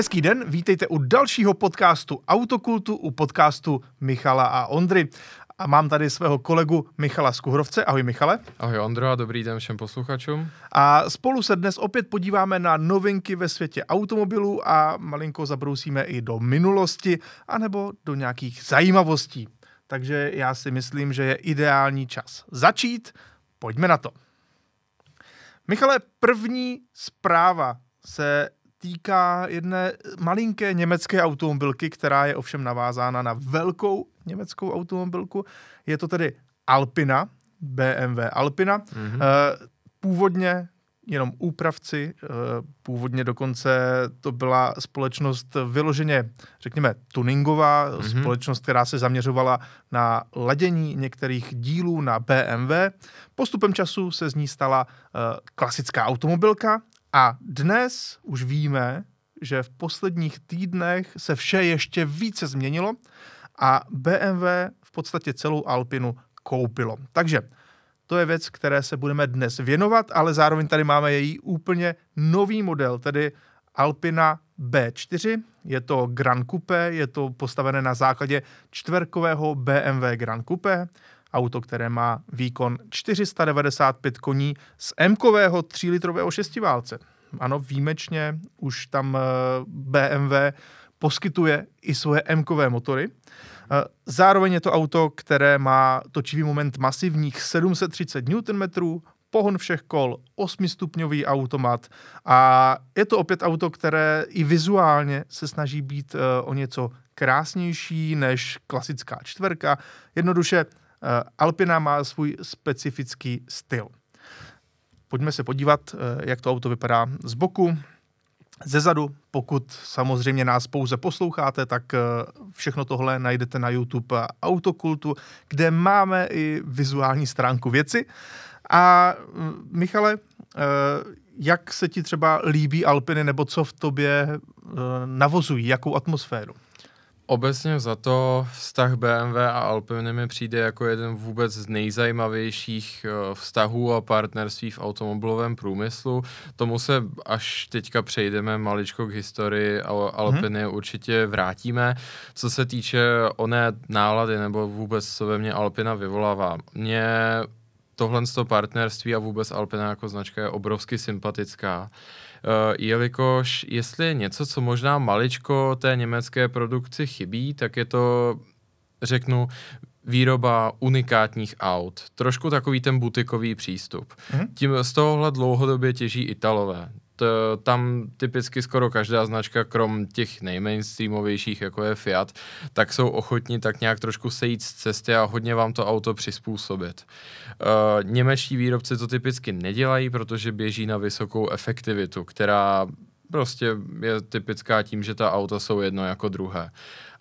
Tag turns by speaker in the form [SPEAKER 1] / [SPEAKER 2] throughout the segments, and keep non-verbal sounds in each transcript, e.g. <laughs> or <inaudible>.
[SPEAKER 1] Hezký den, vítejte u dalšího podcastu Autokultu, u podcastu Michala a Ondry. A mám tady svého kolegu Michala Skuhrovce. Ahoj Michale.
[SPEAKER 2] Ahoj Ondro a dobrý den všem posluchačům.
[SPEAKER 1] A spolu se dnes opět podíváme na novinky ve světě automobilů a malinko zabrousíme i do minulosti, anebo do nějakých zajímavostí. Takže já si myslím, že je ideální čas začít. Pojďme na to. Michale, první zpráva se týká jedné malinké německé automobilky, která je ovšem navázána na velkou německou automobilku. Je to tedy Alpina, BMW Alpina. Mm-hmm. Původně jenom úpravci, eh, původně dokonce to byla společnost vyloženě, řekněme, tuningová, mm-hmm. společnost, která se zaměřovala na ladění některých dílů na BMW. Postupem času se z ní stala eh, klasická automobilka a dnes už víme, že v posledních týdnech se vše ještě více změnilo a BMW v podstatě celou Alpinu koupilo. Takže to je věc, které se budeme dnes věnovat, ale zároveň tady máme její úplně nový model, tedy Alpina B4. Je to Grand Coupe, je to postavené na základě čtverkového BMW Grand Coupe, auto, které má výkon 495 koní z M-kového 3-litrového šestiválce. Ano, výjimečně už tam eh, BMW poskytuje i svoje M-kové motory. Eh, zároveň je to auto, které má točivý moment masivních 730 Nm, pohon všech kol, 8-stupňový automat a je to opět auto, které i vizuálně se snaží být uh, o něco krásnější než klasická čtverka. Jednoduše Alpina má svůj specifický styl. Pojďme se podívat, uh, jak to auto vypadá z boku. Ze zadu, pokud samozřejmě nás pouze posloucháte, tak všechno tohle najdete na YouTube Autokultu, kde máme i vizuální stránku věci. A Michale, eh, jak se ti třeba líbí Alpiny, nebo co v tobě eh, navozují, jakou atmosféru?
[SPEAKER 2] Obecně za to vztah BMW a Alpiny mi přijde jako jeden vůbec z nejzajímavějších eh, vztahů a partnerství v automobilovém průmyslu. Tomu se až teďka přejdeme maličko k historii a Alpiny hmm. určitě vrátíme. Co se týče oné nálady nebo vůbec co ve mně Alpina vyvolává. Mě tohle partnerství a vůbec Alpina jako značka je obrovsky sympatická. Uh, jelikož jestli je něco, co možná maličko té německé produkci chybí, tak je to, řeknu, výroba unikátních aut. Trošku takový ten butikový přístup. Mm-hmm. Tím z tohohle dlouhodobě těží Italové tam typicky skoro každá značka, krom těch nejmainstreamovějších, jako je Fiat, tak jsou ochotní tak nějak trošku sejít z cesty a hodně vám to auto přizpůsobit. Uh, němečtí výrobci to typicky nedělají, protože běží na vysokou efektivitu, která prostě je typická tím, že ta auta jsou jedno jako druhé.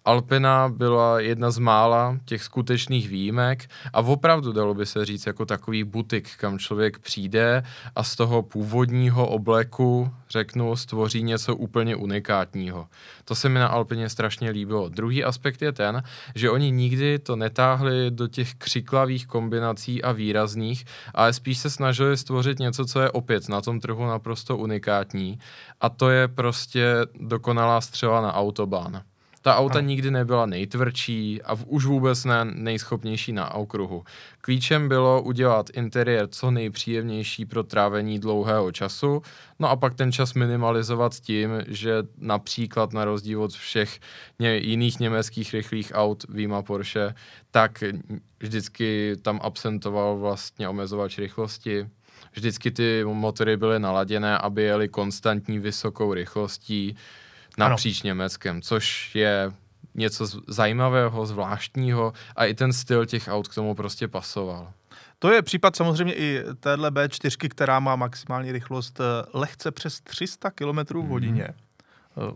[SPEAKER 2] Alpina byla jedna z mála těch skutečných výjimek a opravdu dalo by se říct jako takový butik, kam člověk přijde a z toho původního obleku, řeknu, stvoří něco úplně unikátního. To se mi na Alpině strašně líbilo. Druhý aspekt je ten, že oni nikdy to netáhli do těch křiklavých kombinací a výrazných, ale spíš se snažili stvořit něco, co je opět na tom trhu naprosto unikátní a to je prostě dokonalá střela na autobahn. Ta auta ano. nikdy nebyla nejtvrdší a v, už vůbec ne nejschopnější na okruhu. Klíčem bylo udělat interiér co nejpříjemnější pro trávení dlouhého času, no a pak ten čas minimalizovat tím, že například na rozdíl od všech ně, jiných německých rychlých aut, výjima Porsche, tak vždycky tam absentoval vlastně omezovač rychlosti, vždycky ty motory byly naladěné, aby jeli konstantní vysokou rychlostí, napříč ano. Německem, což je něco zajímavého, zvláštního a i ten styl těch aut k tomu prostě pasoval.
[SPEAKER 1] To je případ samozřejmě i téhle B4, která má maximální rychlost eh, lehce přes 300 km v hodině. Mm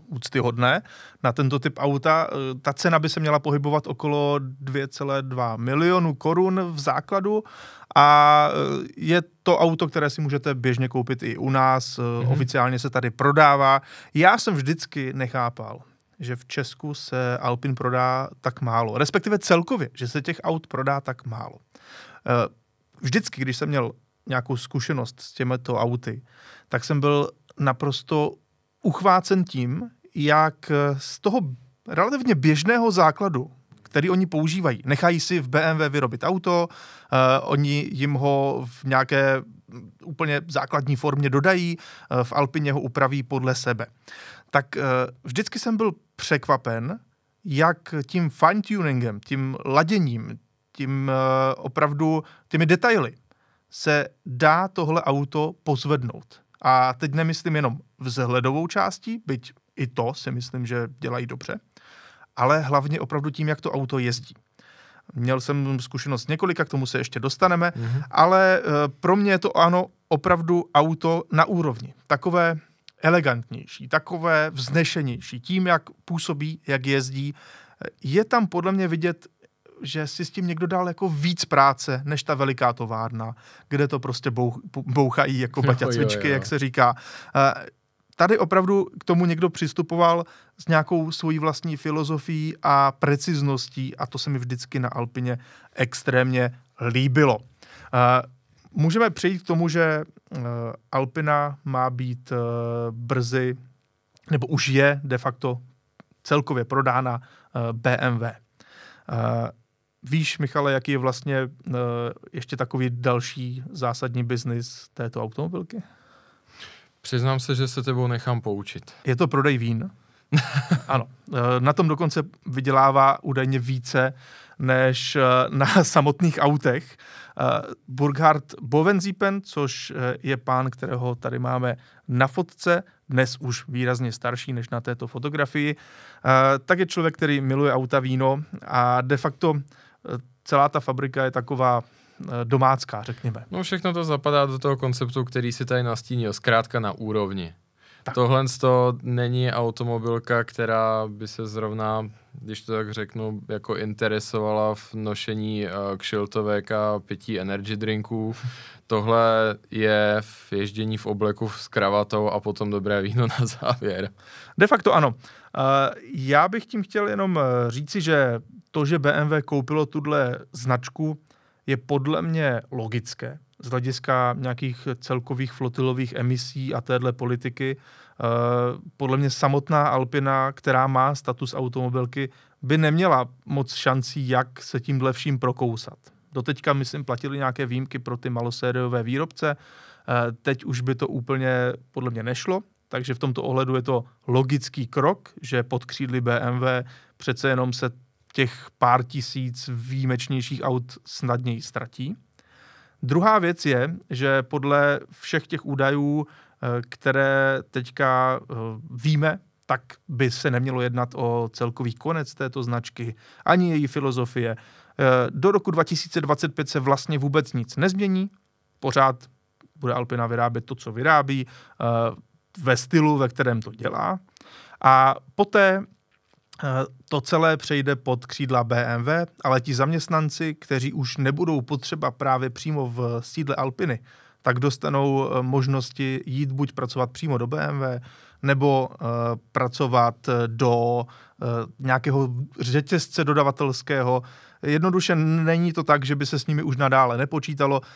[SPEAKER 1] úctyhodné na tento typ auta. Eh, ta cena by se měla pohybovat okolo 2,2 milionu korun v základu a je to auto, které si můžete běžně koupit i u nás, mm-hmm. oficiálně se tady prodává. Já jsem vždycky nechápal, že v Česku se Alpin prodá tak málo, respektive celkově, že se těch aut prodá tak málo. Eh, vždycky, když jsem měl nějakou zkušenost s těmito auty, tak jsem byl naprosto uchvácen tím, jak z toho relativně běžného základu, který oni používají, nechají si v BMW vyrobit auto, uh, oni jim ho v nějaké úplně základní formě dodají, uh, v Alpině ho upraví podle sebe. Tak uh, vždycky jsem byl překvapen, jak tím fine-tuningem, tím laděním, tím uh, opravdu těmi detaily se dá tohle auto pozvednout. A teď nemyslím jenom vzhledovou částí, byť i to si myslím, že dělají dobře, ale hlavně opravdu tím, jak to auto jezdí. Měl jsem zkušenost několika, k tomu se ještě dostaneme, mm-hmm. ale uh, pro mě je to ano opravdu auto na úrovni. Takové elegantnější, takové vznešenější, tím, jak působí, jak jezdí. Je tam podle mě vidět že si s tím někdo dal jako víc práce, než ta veliká továrna, kde to prostě bouch, bouchají jako baťa cvičky, jak se říká. Tady opravdu k tomu někdo přistupoval s nějakou svojí vlastní filozofií a precizností a to se mi vždycky na Alpině extrémně líbilo. Můžeme přejít k tomu, že Alpina má být brzy, nebo už je de facto celkově prodána BMW. Víš, Michale, jaký je vlastně uh, ještě takový další zásadní biznis této automobilky?
[SPEAKER 2] Přiznám se, že se tebou nechám poučit.
[SPEAKER 1] Je to prodej vín. <laughs> ano. Uh, na tom dokonce vydělává údajně více než uh, na <laughs> samotných autech. Burkhard Bovenziepen, což je pán, kterého tady máme na fotce, dnes už výrazně starší než na této fotografii, tak je člověk, který miluje auta, víno a de facto celá ta fabrika je taková eh, domácká, řekněme.
[SPEAKER 2] No všechno to zapadá do toho konceptu, který si tady nastínil, zkrátka na úrovni. Tak. Tohle to není automobilka, která by se zrovna, když to tak řeknu, jako interesovala v nošení uh, kšiltovek a pití energy drinků. <laughs> Tohle je v ježdění v obleku s kravatou a potom dobré víno na závěr.
[SPEAKER 1] De facto ano. Uh, já bych tím chtěl jenom říci, že to, že BMW koupilo tuhle značku, je podle mě logické z hlediska nějakých celkových flotilových emisí a téhle politiky. Eh, podle mě samotná Alpina, která má status automobilky, by neměla moc šancí, jak se tímhle vším prokousat. Doteďka, myslím, platili nějaké výjimky pro ty malosériové výrobce, eh, teď už by to úplně podle mě nešlo, takže v tomto ohledu je to logický krok, že pod křídly BMW přece jenom se těch pár tisíc výjimečnějších aut snadněji ztratí. Druhá věc je, že podle všech těch údajů, eh, které teďka eh, víme, tak by se nemělo jednat o celkový konec této značky, ani její filozofie. Eh, do roku 2025 se vlastně vůbec nic nezmění, pořád bude Alpina vyrábět to, co vyrábí, ve stylu, ve kterém to dělá. A poté to celé přejde pod křídla BMW, ale ti zaměstnanci, kteří už nebudou potřeba právě přímo v sídle Alpiny, tak dostanou eh, možnosti jít buď pracovat přímo do BMW, nebo uh, pracovat do uh, nějakého řetězce dodavatelského. Jednoduše není to tak, že by se s nimi už nadále nepočítalo. Uh,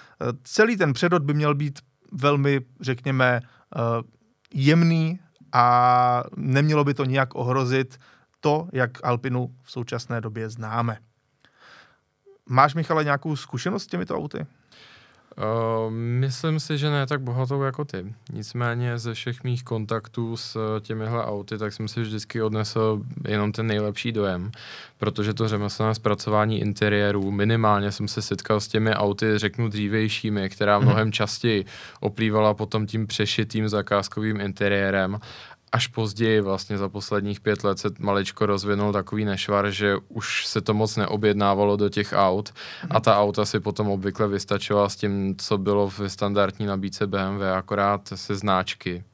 [SPEAKER 1] celý ten předod by měl být velmi, řekněme, jemný a nemělo by to nijak ohrozit to, jak Alpinu v současné době známe. Máš, Michale, nějakou zkušenost s těmito auty?
[SPEAKER 2] Uh, myslím si, že ne tak bohatou jako ty. Nicméně ze všech mých kontaktů s těmihle auty, tak jsem si vždycky odnesl jenom ten nejlepší dojem, protože to řemeslné zpracování interiérů, minimálně jsem se setkal s těmi auty, řeknu dřívejšími, která mhm. mnohem častěji oplývala potom tím přešitým zakázkovým interiérem až později, vlastně za posledních pět let se maličko rozvinul takový nešvar, že už se to moc neobjednávalo do těch aut a ta auta si potom obvykle vystačovala s tím, co bylo v standardní nabídce BMW, akorát se značky.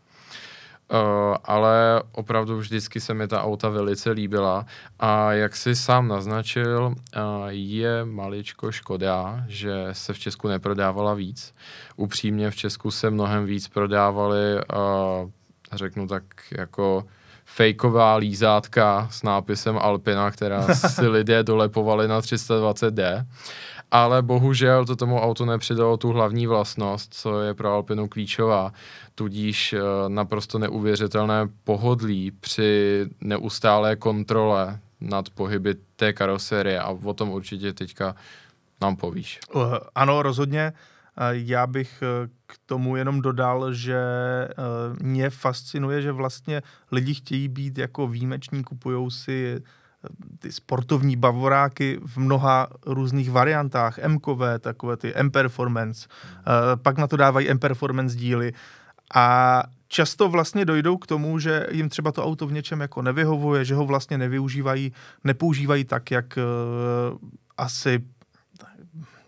[SPEAKER 2] Uh, ale opravdu vždycky se mi ta auta velice líbila a jak si sám naznačil, uh, je maličko škoda, že se v Česku neprodávala víc. Upřímně v Česku se mnohem víc prodávaly uh, řeknu tak jako fejková lízátka s nápisem Alpina, která <laughs> si lidé dolepovali na 320D. ale bohužel to tomu autu nepřidalo tu hlavní vlastnost, co je pro Alpinu klíčová, tudíž uh, naprosto neuvěřitelné pohodlí při neustálé kontrole nad pohyby té karoserie a o tom určitě teďka nám povíš.
[SPEAKER 1] Uh, ano, rozhodně. Uh, já bych uh, k tomu jenom dodal, že mě fascinuje, že vlastně lidi chtějí být jako výjimeční, kupují si ty sportovní bavoráky v mnoha různých variantách, m takové ty M-Performance, pak na to dávají M-Performance díly. A často vlastně dojdou k tomu, že jim třeba to auto v něčem jako nevyhovuje, že ho vlastně nevyužívají, nepoužívají tak, jak asi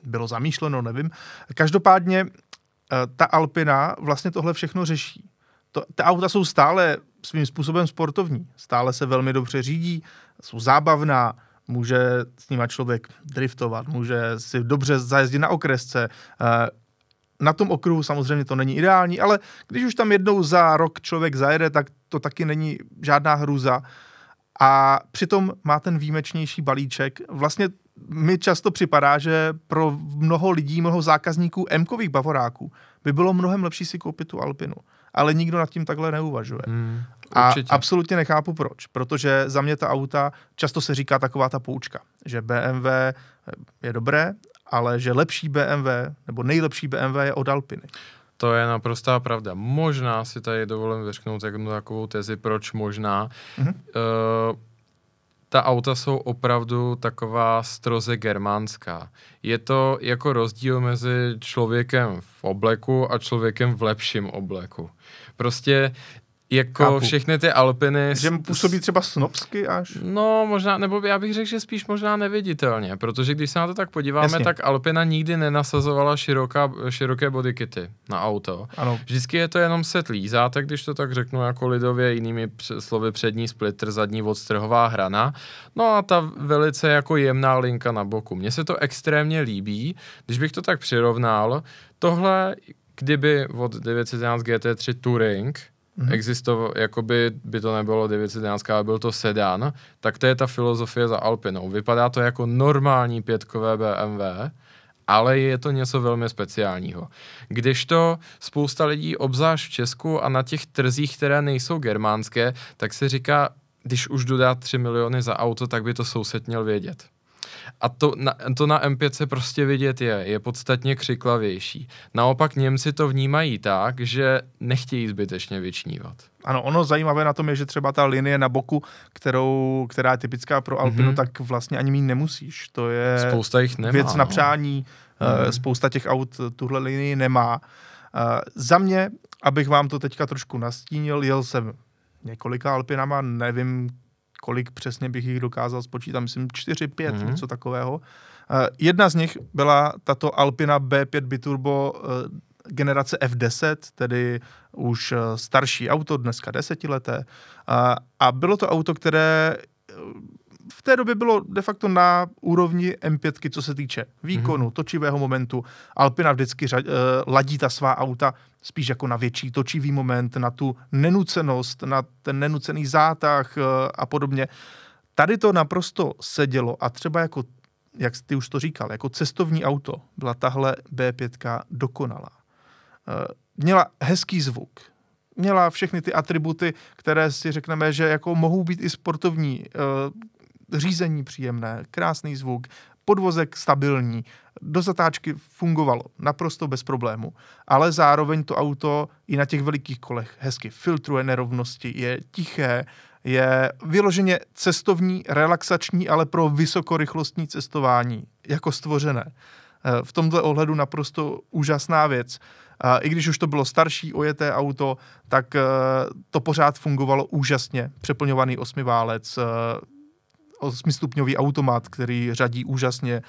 [SPEAKER 1] bylo zamýšleno, nevím. Každopádně eh, ta Alpina vlastně tohle všechno řeší. To, ty auta jsou stále svým způsobem sportovní, stále se velmi dobře řídí, jsou zábavná, může s nima člověk driftovat, může si dobře zajezdit na okresce. Eh, na tom okruhu samozřejmě to není ideální, ale když už tam jednou za rok člověk zajede, tak to taky není žádná hruza. A přitom má ten výjimečnější balíček. Vlastně mi často připadá, že pro mnoho lidí, mnoho zákazníků M-kových bavoráků by bylo mnohem lepší si koupit tu Alpinu. Ale nikdo nad tím takhle neuvažuje. Hmm, a absolutně nechápu proč. Protože za mě ta auta, často se říká taková ta poučka, že BMW je dobré, ale že lepší BMW, nebo nejlepší BMW je od Alpiny.
[SPEAKER 2] To je naprostá pravda. Možná si tady dovolím vyřknout takovou tezi, proč možná. Mm-hmm. Uh, ta auta jsou opravdu taková stroze germánská. Je to jako rozdíl mezi člověkem v obleku a člověkem v lepším obleku. Prostě jako Chápu. všechny ty Alpiny...
[SPEAKER 1] Že působí třeba snobsky až?
[SPEAKER 2] No, možná, nebo já bych řekl, že spíš možná neviditelně, protože když se na to tak podíváme, Jasně. tak Alpina nikdy nenasazovala široká, široké bodykity na auto. Ano. Vždycky je to jenom setlý zátek, když to tak řeknu jako lidově, jinými slovy přední splitter, zadní odstrhová hrana. No a ta velice jako jemná linka na boku. Mně se to extrémně líbí, když bych to tak přirovnal, tohle, kdyby od 911 GT3 Touring, mm-hmm. existoval, jakoby by to nebylo 911, ale byl to sedan, tak to je ta filozofie za Alpinou. Vypadá to jako normální pětkové BMW, ale je to něco velmi speciálního. Když to spousta lidí, obzvlášť v Česku a na těch trzích, které nejsou germánské, tak se říká, když už dodá 3 miliony za auto, tak by to soused měl vědět. A to na, to na M5 se prostě vidět je, je podstatně křiklavější. Naopak Němci to vnímají tak, že nechtějí zbytečně vyčnívat.
[SPEAKER 1] Ano, ono zajímavé na tom je, že třeba ta linie na boku, kterou, která je typická pro Alpinu, mm-hmm. tak vlastně ani mít nemusíš. To je
[SPEAKER 2] Spousta jich nemá,
[SPEAKER 1] věc no. na přání. Mm-hmm. Spousta těch aut tuhle linii nemá. Uh, za mě, abych vám to teďka trošku nastínil, jel jsem několika Alpinama, nevím, kolik přesně bych jich dokázal spočítat, myslím 4, 5, mm-hmm. něco takového. Uh, jedna z nich byla tato Alpina B5 Biturbo uh, generace F10, tedy už uh, starší auto, dneska desetileté. A bylo to auto, které v té době bylo de facto na úrovni M5, co se týče výkonu, mm-hmm. točivého momentu. Alpina vždycky řad, uh, ladí ta svá auta spíš jako na větší točivý moment, na tu nenucenost, na ten nenucený zátah uh, a podobně. Tady to naprosto sedělo a třeba jako, jak ty už to říkal, jako cestovní auto byla tahle B5 dokonalá. Uh, měla hezký zvuk, měla všechny ty atributy, které si řekneme, že jako mohou být i sportovní. Řízení příjemné, krásný zvuk, podvozek stabilní, do zatáčky fungovalo naprosto bez problému, ale zároveň to auto i na těch velikých kolech hezky filtruje nerovnosti, je tiché, je vyloženě cestovní, relaxační, ale pro vysokorychlostní cestování, jako stvořené. Eh, v tomto ohledu naprosto úžasná věc. I když už to bylo starší ojeté auto, tak eh, to pořád fungovalo úžasně. Přeplňovaný osmiválec, eh, osmistupňový automat, který řadí úžasně,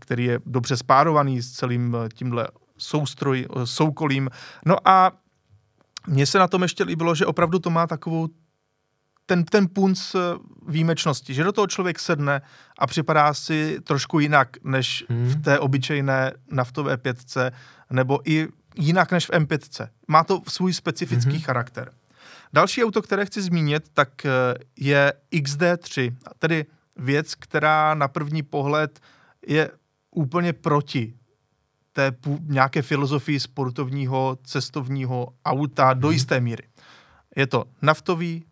[SPEAKER 1] který je dobře spárovaný s celým tímhle soustroj, soukolím. No a mně se na tom ještě líbilo, že opravdu to má takovou ten, ten punc výjimečnosti, že do toho člověk sedne a připadá si trošku jinak, než hmm. v té obyčejné naftové pětce, nebo i jinak než v M5. Má to svůj specifický hmm. charakter. Další auto, které chci zmínit, tak eh, je XD3, tedy věc, která na první pohled je úplně proti té nějaké filozofii sportovního cestovního auta do jisté míry. Je to naftový,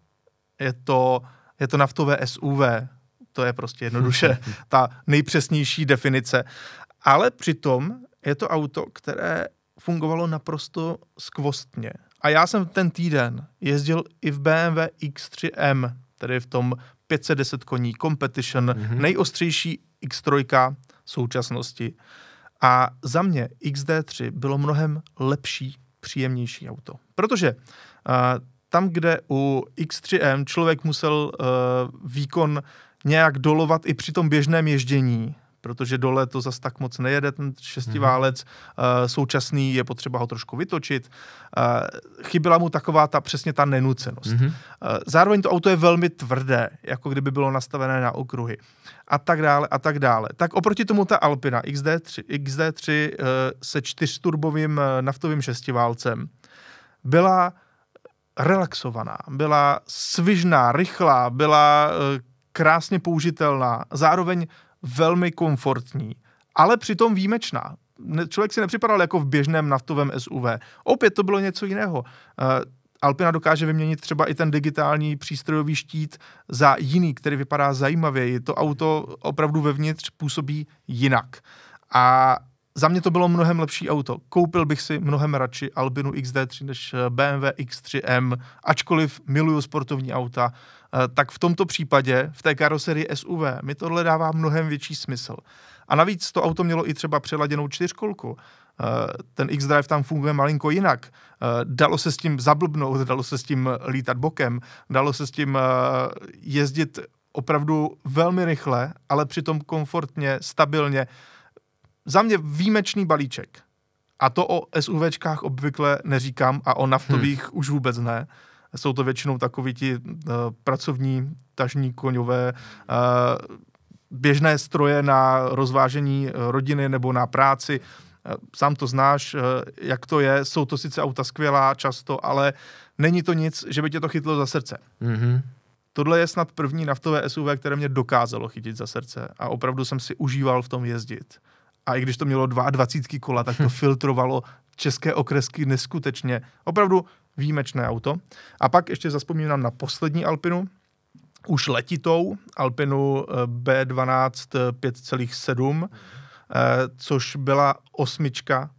[SPEAKER 1] je to, je to naftové SUV, to je prostě jednoduše <laughs> ta nejpřesnější definice. Ale přitom je to auto, které fungovalo naprosto skvostně. A já jsem ten týden jezdil i v BMW X3M, tedy v tom 510 koní Competition, mm-hmm. nejostřejší X3 současnosti. A za mě XD3 bylo mnohem lepší, příjemnější auto. Protože uh, tam, kde u X3M člověk musel uh, výkon nějak dolovat i při tom běžném ježdění, protože dole to zas tak moc nejede, ten šestiválec mm-hmm. uh, současný, je potřeba ho trošku vytočit. Uh, chyběla mu taková ta přesně ta nenucenost. Mm-hmm. Uh, zároveň to auto je velmi tvrdé, jako kdyby bylo nastavené na okruhy. A tak dále, a tak dále. Tak oproti tomu ta Alpina XD3, XD3 uh, se čtyřturbovým uh, naftovým šestiválcem byla relaxovaná, byla svižná, rychlá, byla uh, krásně použitelná, zároveň velmi komfortní, ale přitom výjimečná. Člověk si nepřipadal jako v běžném naftovém SUV. Opět to bylo něco jiného. Uh, Alpina dokáže vyměnit třeba i ten digitální přístrojový štít za jiný, který vypadá zajímavěji. To auto opravdu vevnitř působí jinak. A za mě to bylo mnohem lepší auto. Koupil bych si mnohem radši Albinu XD3 než eh, BMW X3M, ačkoliv miluju sportovní auta, eh, tak v tomto případě, v té karoserii SUV, mi tohle dává mnohem větší smysl. A navíc to auto mělo i třeba přeladěnou čtyřkolku. Eh, ten X-Drive tam funguje malinko jinak. Dalo se s tím zablbnout, dalo se s tím lítat bokem, dalo se s tím jezdit opravdu velmi rychle, ale přitom komfortně, stabilně za mě výjimečný balíček. A to o SUVčkách obvykle neříkám a o naftových hmm. už vůbec ne. Jsou to většinou takový ti uh, pracovní, tažní, koňové, uh, běžné stroje na rozvážení rodiny nebo na práci. Sám to znáš, jak to je. Jsou to sice auta skvělá často, ale není to nic, že by tě to chytlo za srdce. Mm-hmm. Tohle je snad první naftové SUV, které mě dokázalo chytit za srdce a opravdu jsem si užíval v tom jezdit a i když to mělo 22 kola, tak to <laughs> filtrovalo české okresky neskutečně. Opravdu výjimečné auto. A pak ještě zaspomínám na poslední Alpinu, už letitou Alpinu eh, B12 5,7, eh, což byla osmička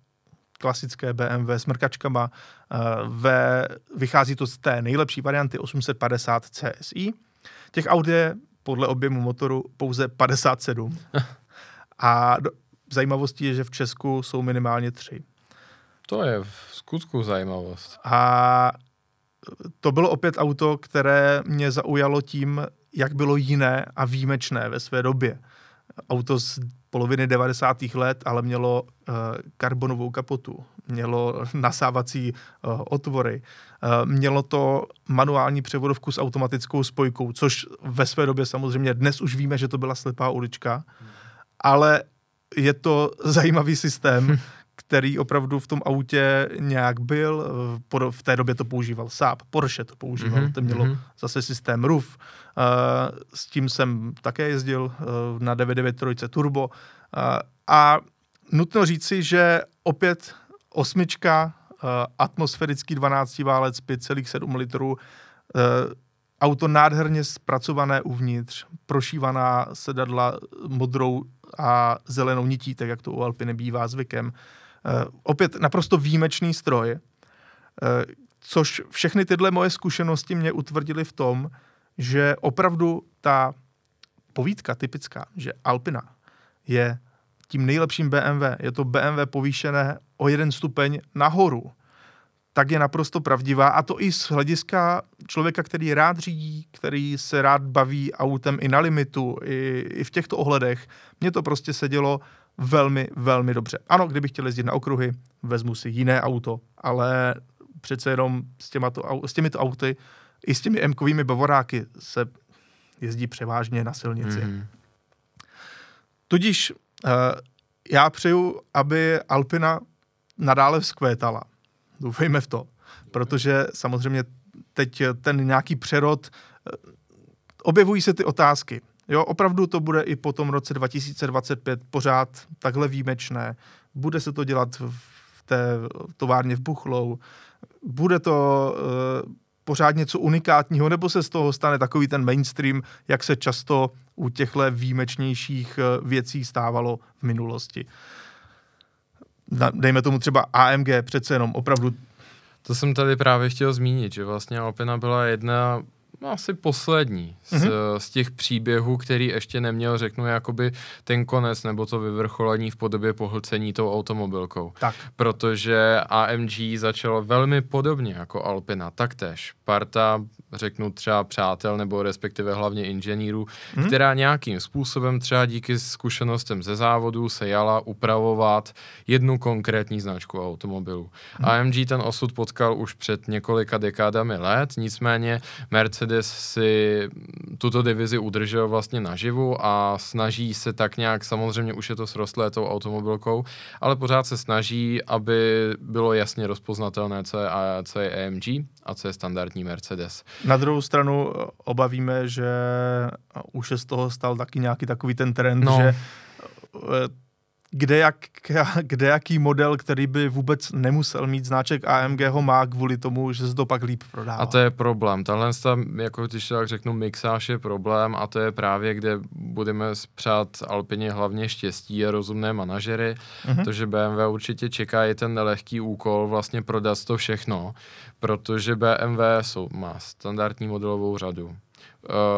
[SPEAKER 1] klasické BMW s mrkačkama. Eh, ve, vychází to z té nejlepší varianty 850 CSI. Těch aut je podle objemu motoru pouze 57. <laughs> A do, zajímavostí je, že v Česku jsou minimálně tři.
[SPEAKER 2] To je v skutku zajímavost.
[SPEAKER 1] A to bylo opět auto, které mě zaujalo tím, jak bylo jiné a výjimečné ve své době. Auto z poloviny 90. let, ale mělo uh, karbonovou kapotu, mělo <laughs> nasávací uh, otvory, uh, mělo to manuální převodovku s automatickou spojkou, což ve své době samozřejmě dnes už víme, že to byla slepá ulička, hmm. ale je to zajímavý systém, <laughs> který opravdu v tom autě nějak byl. V té době to používal Saab, Porsche to používal, mm-hmm. to mělo mm-hmm. zase systém RUF. S tím jsem také jezdil eh, na 993 Turbo. A nutno říci, že opět osmička, eh, atmosférický 12 válec 5,7 litrů, eh, auto nádherně zpracované uvnitř, prošívaná sedadla modrou a zelenou nití, tak jak to u Alpiny bývá zvykem. Uh, opět naprosto výjimečný stroj, uh, což všechny tyhle moje zkušenosti mě utvrdily v tom, že opravdu ta povídka typická, že Alpina je tím nejlepším BMW, je to BMW povýšené o jeden stupeň nahoru tak je naprosto pravdivá a to i z hlediska člověka, který rád řídí, který se rád baví autem i na limitu, i, i v těchto ohledech. Mně to prostě sedělo velmi, velmi dobře. Ano, kdybych chtěl jezdit na okruhy, vezmu si jiné auto, ale přece jenom s, těmato, s těmito auty i s těmi M-kovými bavoráky se jezdí převážně na silnici. Mm-hmm. Tudíž uh, já přeju, aby Alpina nadále vzkvétala Doufejme v to, protože samozřejmě teď ten nějaký přerod, eh, objevují se ty otázky. Jo, opravdu to bude i po tom roce 2025 pořád takhle výjimečné. Bude se to dělat v té továrně v Buchlou. Bude to uh, pořád něco unikátního, nebo se z toho stane takový ten mainstream, jak se často u těchto výjimečnějších uh, věcí stávalo v minulosti. Dejme tomu třeba AMG, přece jenom opravdu
[SPEAKER 2] to jsem tady právě chtěl zmínit, že vlastně Alpina byla jedna no, asi poslední z, mm-hmm. z těch příběhů, který ještě neměl, řeknu, jakoby ten konec nebo to vyvrcholení v podobě pohlcení tou automobilkou.
[SPEAKER 1] Tak.
[SPEAKER 2] Protože AMG začalo velmi podobně jako Alpina, taktéž. Parta řeknu třeba přátel nebo respektive hlavně inženýrů, hmm. která nějakým způsobem třeba díky zkušenostem ze závodu se jala upravovat jednu konkrétní značku automobilu. Hmm. AMG ten osud potkal už před několika dekádami let, nicméně Mercedes si tuto divizi udržel vlastně naživu a snaží se tak nějak, samozřejmě už je to srostlé tou automobilkou, ale pořád se snaží, aby bylo jasně rozpoznatelné, co je, co je AMG a co je standardní Mercedes.
[SPEAKER 1] Na druhou stranu eh, obavíme, že už se z toho stal taky nějaký takový ten trend, no. že eh, kde, jak, kde jaký model, který by vůbec nemusel mít značek AMG ho má kvůli tomu, že se to pak líp prodává.
[SPEAKER 2] A to je problém. Tahle, jako když tak řeknu, mixáž je problém a to je právě, kde budeme přát Alpině hlavně štěstí a rozumné manažery, mm-hmm. protože BMW určitě čeká i ten nelehký úkol vlastně prodat to všechno, protože BMW jsou, má standardní modelovou řadu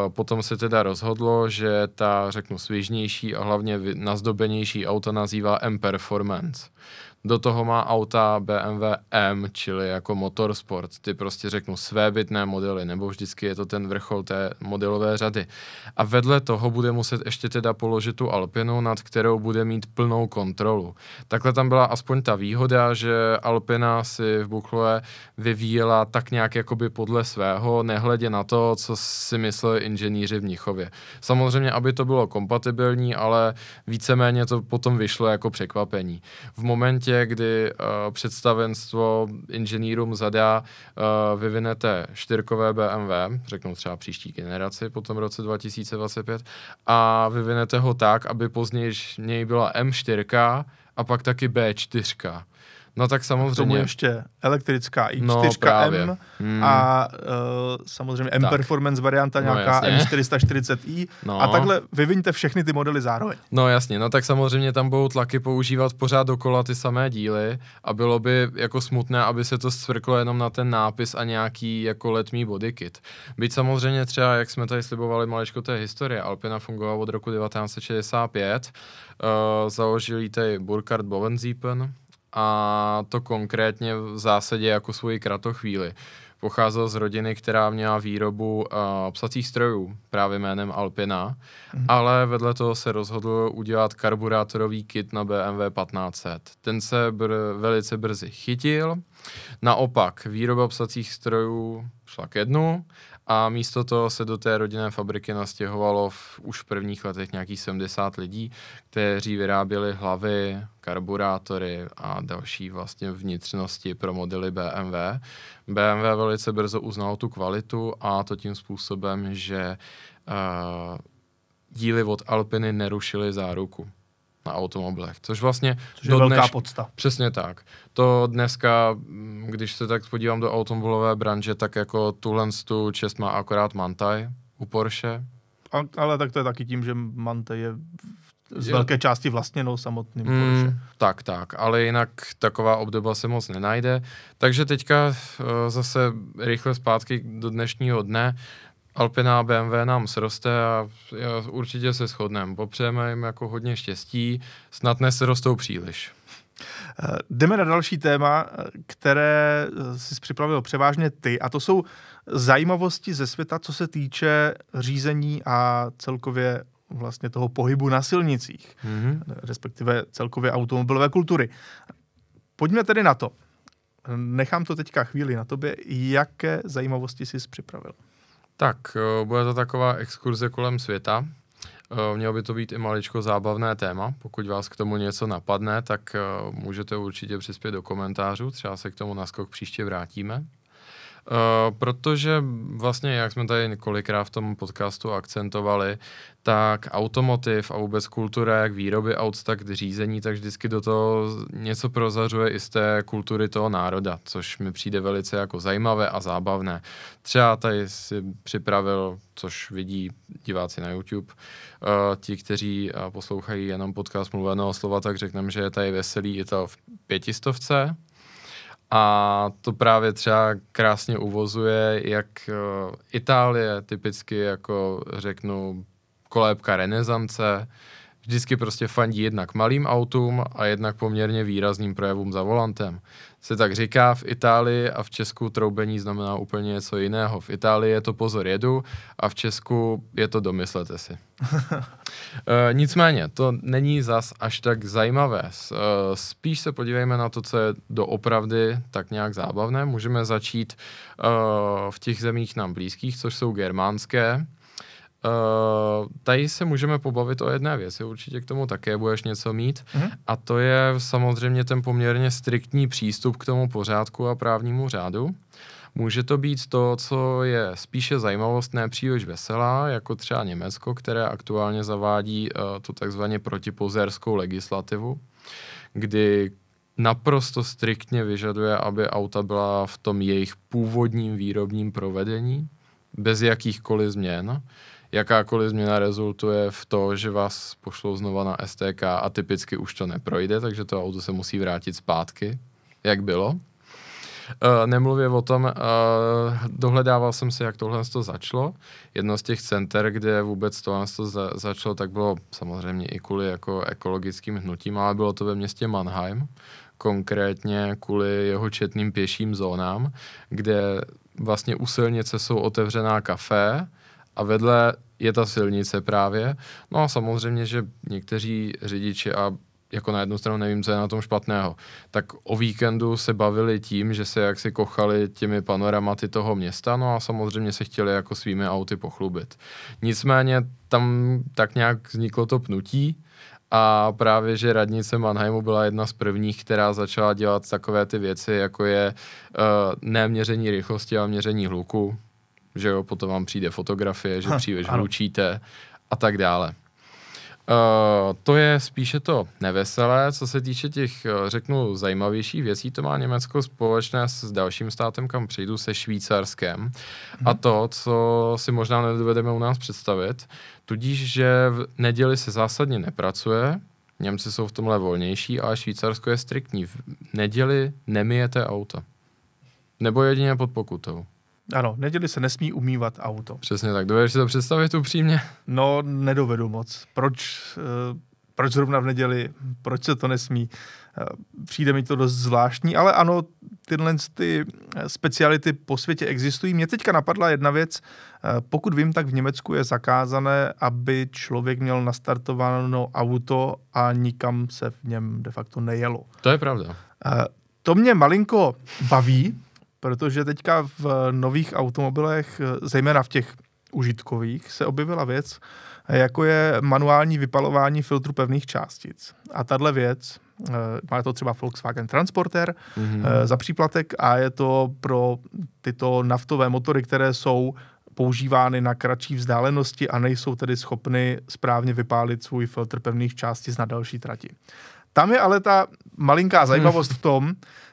[SPEAKER 2] potom se teda rozhodlo, že ta, řeknu, svěžnější a hlavně nazdobenější auto nazývá M-Performance. Do toho má auta BMW M, čili jako motorsport, ty prostě řeknu svébytné modely, nebo vždycky je to ten vrchol té modelové řady. A vedle toho bude muset ještě teda položit tu Alpinu, nad kterou bude mít plnou kontrolu. Takhle tam byla aspoň ta výhoda, že Alpina si v Buchle vyvíjela tak nějak jakoby podle svého, nehledě na to, co si mysleli inženýři v Mnichově. Samozřejmě, aby to bylo kompatibilní, ale víceméně to potom vyšlo jako překvapení. V momentě, momentě, kdy uh, představenstvo inženýrům zadá, uh, vyvinete čtyřkové BMW, řeknou třeba příští generaci po tom roce 2025, a vyvinete ho tak, aby později něj byla M4 a pak taky B4. No tak samozřejmě. K tomu
[SPEAKER 1] ještě elektrická i4 no, M hmm. a uh, samozřejmě M tak. Performance varianta no, nějaká no, M440i no. a takhle vyviňte všechny ty modely zároveň.
[SPEAKER 2] No jasně, no tak samozřejmě tam budou tlaky používat pořád dokola ty samé díly a bylo by jako smutné, aby se to svrklo jenom na ten nápis a nějaký jako letmý bodykit. Byť samozřejmě třeba, jak jsme tady slibovali maličko té historie, Alpina fungovala od roku 1965, uh, založili tady Burkhard Bovensiepen, a to konkrétně v zásadě jako svoji kratochvíli. Pocházel z rodiny, která měla výrobu uh, psacích strojů právě jménem Alpina, mm. ale vedle toho se rozhodl udělat karburátorový kit na BMW 1500. Ten se br- velice brzy chytil. Naopak, výroba psacích strojů šla ke dnu a místo toho se do té rodinné fabriky nastěhovalo v, už v prvních letech nějakých 70 lidí, kteří vyráběli hlavy, karburátory a další vlastně vnitřnosti pro modely BMW. BMW velice brzo uznalo tu kvalitu a to tím způsobem, že uh, díly od Alpiny nerušily záruku na automobilech, což vlastně...
[SPEAKER 1] Což je velká dneš... podsta.
[SPEAKER 2] Přesně tak. To dneska, mm, když se tak podívám do automobilové branže, tak jako tuhle tu čest má akorát Mantaj u Porsche.
[SPEAKER 1] A, ale tak to je taky tím, že Mantaj je z velké části vlastněnou samotným mm, Porsche.
[SPEAKER 2] Tak, tak, ale jinak taková obdoba se moc nenajde. Takže teďka uh, zase rychle zpátky do dnešního dne. Alpina BMW nám sroste a určitě se shodneme. Popřejeme jim jako hodně štěstí, snad rostou příliš.
[SPEAKER 1] Eh, jdeme na další téma, které eh, jsi připravil převážně ty, a to jsou zajímavosti ze světa, co se týče řízení a celkově vlastně toho pohybu na silnicích, mm-hmm. respektive celkově automobilové kultury. Pojďme tedy na to. Nechám to teďka chvíli na tobě. Jaké zajímavosti jsi připravil?
[SPEAKER 2] Tak, eh, bude to taková exkurze kolem světa. Eh, mělo by to být i maličko zábavné téma. Pokud vás k tomu něco napadne, tak eh, můžete určitě přispět do komentářů. Třeba se k tomu naskok příště vrátíme. Uh, protože vlastně, jak jsme tady několikrát v tom podcastu akcentovali, tak automotiv a vůbec kultura jak výroby aut, tak řízení, tak vždycky do toho něco prozařuje i z té kultury toho národa, což mi přijde velice jako zajímavé a zábavné. Třeba tady si připravil, což vidí diváci na YouTube, uh, ti, kteří uh, poslouchají jenom podcast mluveného slova, tak řekneme, že je tady veselý Ital v pětistovce, a to právě třeba krásně uvozuje, jak uh, Itálie typicky, jako řeknu, kolébka renesance, vždycky prostě fandí jednak malým autům a jednak poměrně výrazným projevům za volantem. Se tak říká v Itálii a v Česku troubení znamená úplně něco jiného. V Itálii je to pozor jedu a v Česku je to domyslete si. <laughs> e, nicméně, to není zas až tak zajímavé. E, spíš se podívejme na to, co je doopravdy tak nějak zábavné. Můžeme začít e, v těch zemích nám blízkých, což jsou germánské. Uh, tady se můžeme pobavit o jedné věci, určitě k tomu také budeš něco mít, mm-hmm. a to je samozřejmě ten poměrně striktní přístup k tomu pořádku a právnímu řádu. Může to být to, co je spíše zajímavost, ne příliš veselá, jako třeba Německo, které aktuálně zavádí uh, tu takzvaně protipozerskou legislativu, kdy naprosto striktně vyžaduje, aby auta byla v tom jejich původním výrobním provedení, bez jakýchkoliv změn jakákoliv změna rezultuje v to, že vás pošlou znova na STK a typicky už to neprojde, takže to auto se musí vrátit zpátky, jak bylo. Uh, nemluvě o tom, uh, dohledával jsem si, jak tohle to začalo. Jedno z těch center, kde vůbec tohle to za, začalo, tak bylo samozřejmě i kvůli jako ekologickým hnutím, ale bylo to ve městě Mannheim, konkrétně kvůli jeho četným pěším zónám, kde vlastně u silnice jsou otevřená kafe, a vedle je ta silnice právě. No a samozřejmě, že někteří řidiči a jako na jednu stranu nevím, co je na tom špatného, tak o víkendu se bavili tím, že se jaksi kochali těmi panoramaty toho města, no a samozřejmě se chtěli jako svými auty pochlubit. Nicméně tam tak nějak vzniklo to pnutí, a právě, že radnice Mannheimu byla jedna z prvních, která začala dělat takové ty věci, jako je uh, neměření rychlosti, ale měření hluku, že jo, potom vám přijde fotografie, že příliš hlučíte a tak dále. Uh, to je spíše to neveselé, co se týče těch, eh, řeknu, zajímavějších věcí, to má Německo společné s dalším státem, kam přijdu, se Švýcarskem. Hmm. A to, co si možná nedovedeme u nás představit, tudíž, že v neděli se zásadně nepracuje, Němci jsou v tomhle volnější, ale Švýcarsko je striktní. V neděli nemijete auto. Nebo jedině pod pokutou.
[SPEAKER 1] Ano, neděli se nesmí umývat auto.
[SPEAKER 2] Přesně tak. Dovedeš si to představit upřímně?
[SPEAKER 1] No, nedovedu moc. Proč, uh, proč zrovna v neděli? Proč se to nesmí? Uh, přijde mi to dost zvláštní, ale ano, tyhle ty eh, speciality po světě existují. Mě teďka napadla jedna věc. Pokud vím, tak v Německu je zakázané, aby člověk měl nastartováno auto a nikam se v něm de facto nejelo.
[SPEAKER 2] To je pravda.
[SPEAKER 1] To mě malinko baví, protože teďka v nových automobilech, zejména v těch užitkových, se objevila věc, jako je manuální vypalování filtru pevných částic. A tahle věc, eh, má to třeba Volkswagen Transporter mm-hmm. za příplatek a je to pro tyto naftové motory, které jsou používány na kratší vzdálenosti a nejsou tedy schopny správně vypálit svůj filtr pevných částic na další trati. Tam je ale ta malinká zajímavost v tom,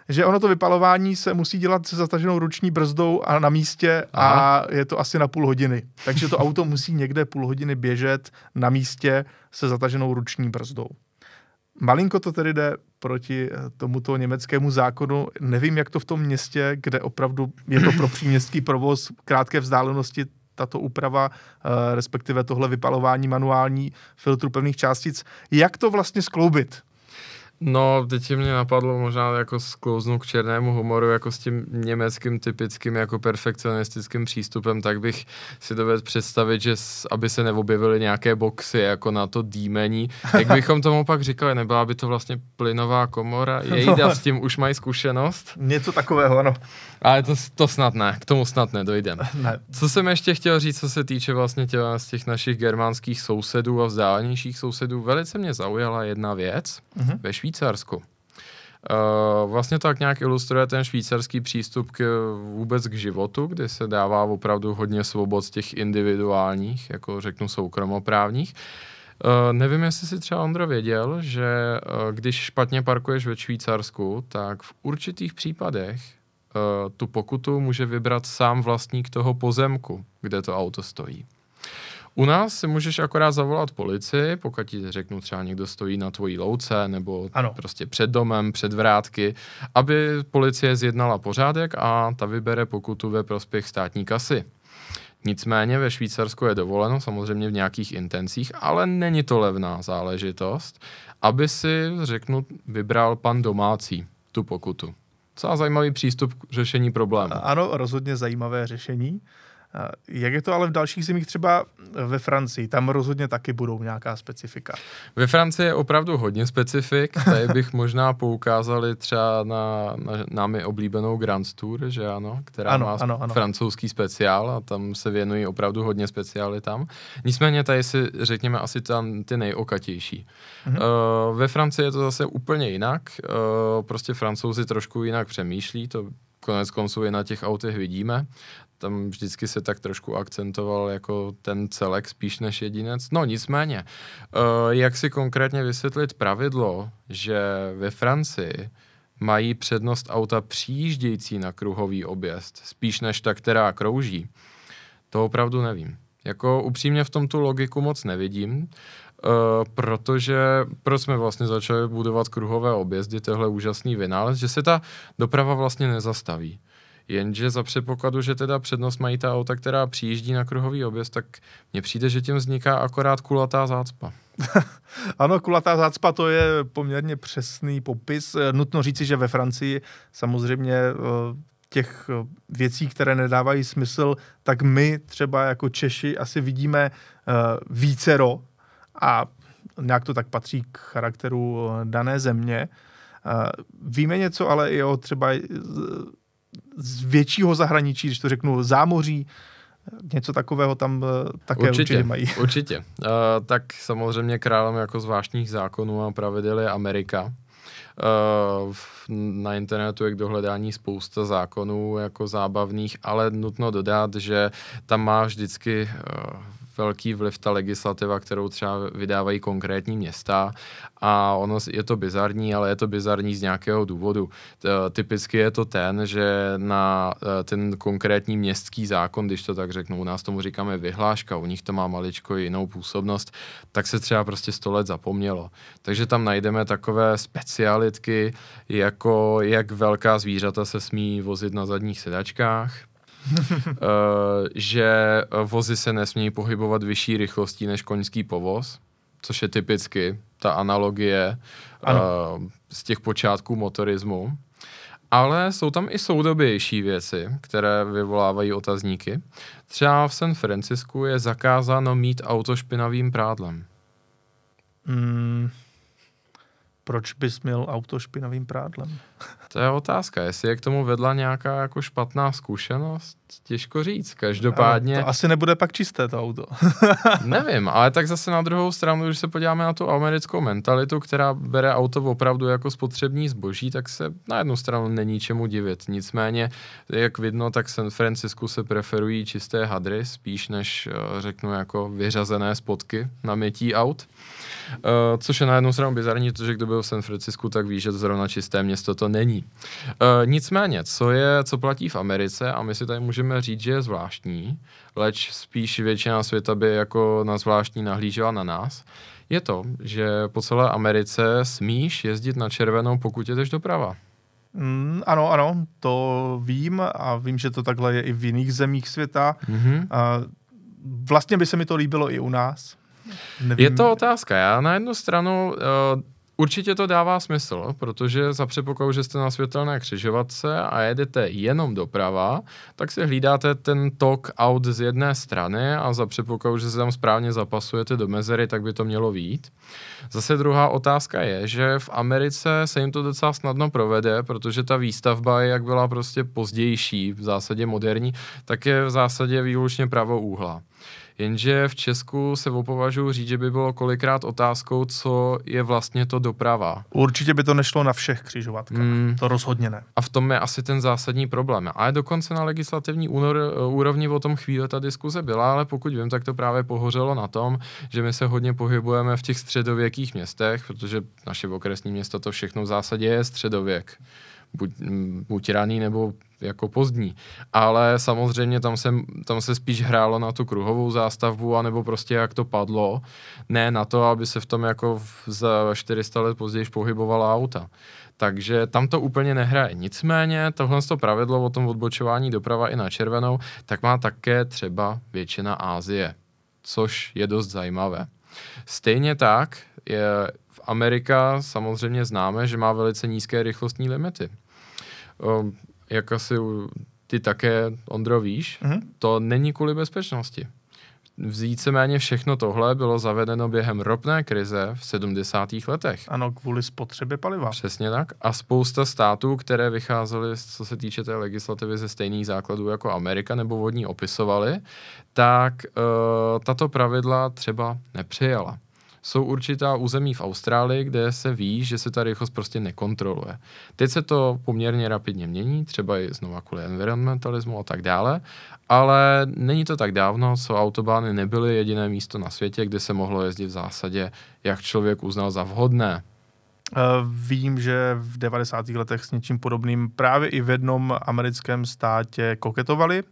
[SPEAKER 1] že ono to vypalování se musí dělat se zataženou ruční brzdou a na místě Aha. a je to asi na půl hodiny. Takže to auto musí někde půl hodiny běžet na místě se zataženou ruční brzdou. Malinko to tedy jde proti eh, tomuto německému zákonu. Nevím, jak to v tom městě, kde opravdu je to pro příměstský provoz krátké vzdálenosti, tato úprava, eh, respektive tohle vypalování manuální filtru pevných částic, jak to vlastně skloubit?
[SPEAKER 2] No, teď mě napadlo možná jako sklouznout k černému humoru, jako s tím německým typickým jako perfekcionistickým přístupem, tak bych si dovedl představit, že s, aby se neobjevily nějaké boxy jako na to dýmení. Jak bychom tomu pak říkali, nebyla by to vlastně plynová komora? <laughs> Jejda no. s tím už mají zkušenost?
[SPEAKER 1] Něco takového, ano.
[SPEAKER 2] Ale to, to snad ne, k tomu snad nedojdeme. <laughs> Ne. Co jsem ještě chtěl říct, co se týče vlastně těla z těch našich germánských sousedů a vzdálenějších sousedů, velice mě zaujala jedna věc mm-hmm. ve Švýcarsku. Uh, vlastně tak nějak ilustruje ten švýcarský přístup k, vůbec k životu, kdy se dává opravdu hodně svobod z těch individuálních, jako řeknu soukromoprávních. Uh, nevím, jestli si třeba Ondro věděl, že uh, když špatně parkuješ ve Švýcarsku, tak v určitých případech tu pokutu může vybrat sám vlastník toho pozemku, kde to auto stojí. U nás si můžeš akorát zavolat policii, pokud ti řeknu třeba někdo stojí na tvojí louce nebo ano. prostě před domem, před vrátky, aby policie zjednala pořádek a ta vybere pokutu ve prospěch státní kasy. Nicméně ve Švýcarsku je dovoleno, samozřejmě v nějakých intencích, ale není to levná záležitost, aby si, řeknu, vybral pan domácí tu pokutu. Co zajímavý přístup k řešení problému.
[SPEAKER 1] Ano, rozhodně zajímavé řešení. Jak je to ale v dalších zemích, třeba ve Francii? Tam rozhodně taky budou nějaká specifika.
[SPEAKER 2] Ve Francii je opravdu hodně specifik. Tady bych <laughs> možná poukázali třeba na, na námi oblíbenou Grand Tour, že ano, která ano, má ano, ano. francouzský speciál a tam se věnují opravdu hodně specialitám. Nicméně tady si řekněme asi tam ty nejokatější. Mhm. Uh, ve Francii je to zase úplně jinak. Uh, prostě francouzi trošku jinak přemýšlí, to konec konců i na těch autech vidíme tam vždycky se tak trošku akcentoval jako ten celek spíš než jedinec. No nicméně, uh, jak si konkrétně vysvětlit pravidlo, že ve Francii mají přednost auta přijíždějící na kruhový objezd, spíš než ta, která krouží, to opravdu nevím. Jako upřímně v tom tu logiku moc nevidím, uh, protože proč jsme vlastně začali budovat kruhové objezdy, tohle úžasný vynález, že se ta doprava vlastně nezastaví. Jenže za předpokladu, že teda přednost mají ta auta, která přijíždí na kruhový objezd, tak mně přijde, že tím vzniká akorát kulatá zácpa. <laughs>
[SPEAKER 1] ano, kulatá zácpa to je poměrně přesný popis. Nutno říci, že ve Francii samozřejmě eh, těch eh, věcí, které nedávají smysl, tak my třeba jako Češi asi vidíme eh, vícero a nějak to tak patří k charakteru dané země. Víme něco ale i o třeba z většího zahraničí, když to řeknu zámoří, něco takového tam eh, také určitě, určitě mají. <laughs>
[SPEAKER 2] Určitě. Uh, tak samozřejmě králem jako zvláštních zákonů a pravidel je Amerika. Uh, na internetu je k dohledání spousta zákonů jako zábavných, ale nutno dodat, že tam má vždycky uh, velký vliv ta legislativa, kterou třeba vydávají konkrétní města a ono je to bizarní, ale je to bizarní z nějakého důvodu. Typicky je to ten, že na e, ten konkrétní městský zákon, když to tak řeknu, u nás tomu říkáme vyhláška, u nich to má maličko jinou působnost, tak se třeba prostě sto let zapomnělo. Takže tam najdeme takové specialitky, jako jak velká zvířata se smí vozit na zadních sedačkách, <laughs> že vozy se nesmí pohybovat vyšší rychlostí než koňský povoz, což je typicky ta analogie uh, z těch počátků motorismu. Ale jsou tam i soudobější věci, které vyvolávají otazníky. Třeba v San Francisku je zakázáno mít auto špinavým prádlem.
[SPEAKER 1] Mm, proč bys měl auto špinavým prádlem?
[SPEAKER 2] To je otázka, jestli je k tomu vedla nějaká jako špatná zkušenost, těžko říct. Každopádně...
[SPEAKER 1] To asi nebude pak čisté to auto. <laughs>
[SPEAKER 2] nevím, ale tak zase na druhou stranu, když se podíváme na tu americkou mentalitu, která bere auto opravdu jako spotřební zboží, tak se na jednu stranu není čemu divit. Nicméně, jak vidno, tak San Francisku se preferují čisté hadry, spíš než eh, řeknu jako vyřazené spotky na mytí aut. Uh, což je na jednu stranu bizarní, protože kdo byl v San Francisku, tak ví, že to zrovna čisté město to není. Uh, nicméně, co je, co platí v Americe, a my si tady můžeme říct, že je zvláštní, leč spíš většina světa by jako na zvláštní nahlížela na nás, je to, že po celé Americe smíš jezdit na červenou, pokud jdeš doprava.
[SPEAKER 1] Mm, ano, ano, to vím a vím, že to takhle je i v jiných zemích světa. Mm-hmm. Uh, vlastně by se mi to líbilo i u nás.
[SPEAKER 2] Nevím. Je to otázka. Já na jednu stranu uh, Určitě to dává smysl, protože za předpokladu, že jste na světelné křižovatce a jedete jenom doprava, tak si hlídáte ten tok aut z jedné strany a za předpokladu, že se tam správně zapasujete do mezery, tak by to mělo vít. Zase druhá otázka je, že v Americe se jim to docela snadno provede, protože ta výstavba, jak byla prostě pozdější, v zásadě moderní, tak je v zásadě výlučně pravouhla. Jenže v Česku se opovažuji říct, že by bylo kolikrát otázkou, co je vlastně to doprava.
[SPEAKER 1] Určitě by to nešlo na všech křižovatkách. Hmm. To rozhodně ne.
[SPEAKER 2] A v tom je asi ten zásadní problém. A je dokonce na legislativní únor, úrovni o tom chvíli ta diskuze byla, ale pokud vím, tak to právě pohořelo na tom, že my se hodně pohybujeme v těch středověkých městech, protože naše okresní město to všechno v zásadě je středověk buď, buď raný nebo jako pozdní. Ale samozřejmě tam se, tam se spíš hrálo na tu kruhovou zástavbu, anebo prostě jak to padlo, ne na to, aby se v tom jako za 400 let později pohybovala auta. Takže tam to úplně nehraje. Nicméně tohle to pravidlo o tom odbočování doprava i na červenou, tak má také třeba většina Ázie, což je dost zajímavé. Stejně tak je v Amerika samozřejmě známe, že má velice nízké rychlostní limity. Jak asi ty také, Ondro, víš, mm-hmm. to není kvůli bezpečnosti. Víceméně všechno tohle bylo zavedeno během ropné krize v 70. letech.
[SPEAKER 1] Ano, kvůli spotřebě paliva.
[SPEAKER 2] Přesně tak. A spousta států, které vycházely, co se týče té legislativy, ze stejných základů jako Amerika nebo vodní opisovaly, tak uh, tato pravidla třeba nepřijala jsou určitá území v Austrálii, kde se ví, že se ta rychlost prostě nekontroluje. Teď se to poměrně rapidně mění, třeba i znovu kvůli environmentalismu a tak dále, ale není to tak dávno, co autobány nebyly jediné místo na světě, kde se mohlo jezdit v zásadě, jak člověk uznal za vhodné.
[SPEAKER 1] Eh, vím, že v 90. letech s něčím podobným právě i v jednom americkém státě koketovali.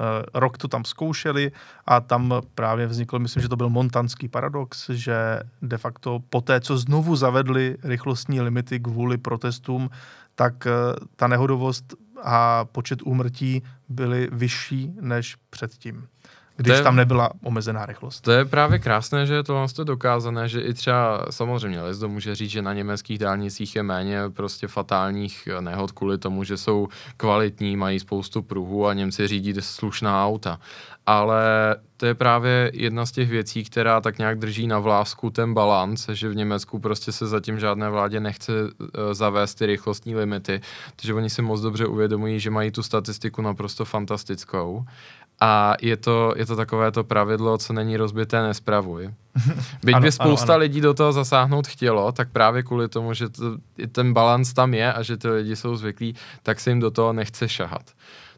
[SPEAKER 1] Eh, rok to tam zkoušeli a tam právě vznikl, myslím, že to byl montanský paradox, že de facto po té, co znovu zavedli rychlostní limity kvůli protestům, tak eh, ta nehodovost a počet úmrtí byly vyšší než předtím když je, tam nebyla omezená rychlost.
[SPEAKER 2] To je právě krásné, že je to vlastně dokázané, že i třeba samozřejmě Lezdo může říct, že na německých dálnicích je méně prostě fatálních nehod kvůli tomu, že jsou kvalitní, mají spoustu pruhů a Němci řídí slušná auta. Ale to je právě jedna z těch věcí, která tak nějak drží na vlásku ten balans, že v Německu prostě se zatím žádné vládě nechce uh, zavést ty rychlostní limity, protože oni si moc dobře uvědomují, že mají tu statistiku naprosto fantastickou a je to, je to takové to pravidlo, co není rozbité, nespravuj. <laughs> Byť ano, by spousta ano, ano. lidí do toho zasáhnout chtělo, tak právě kvůli tomu, že to, ten balans tam je a že ty lidi jsou zvyklí, tak se jim do toho nechce šahat.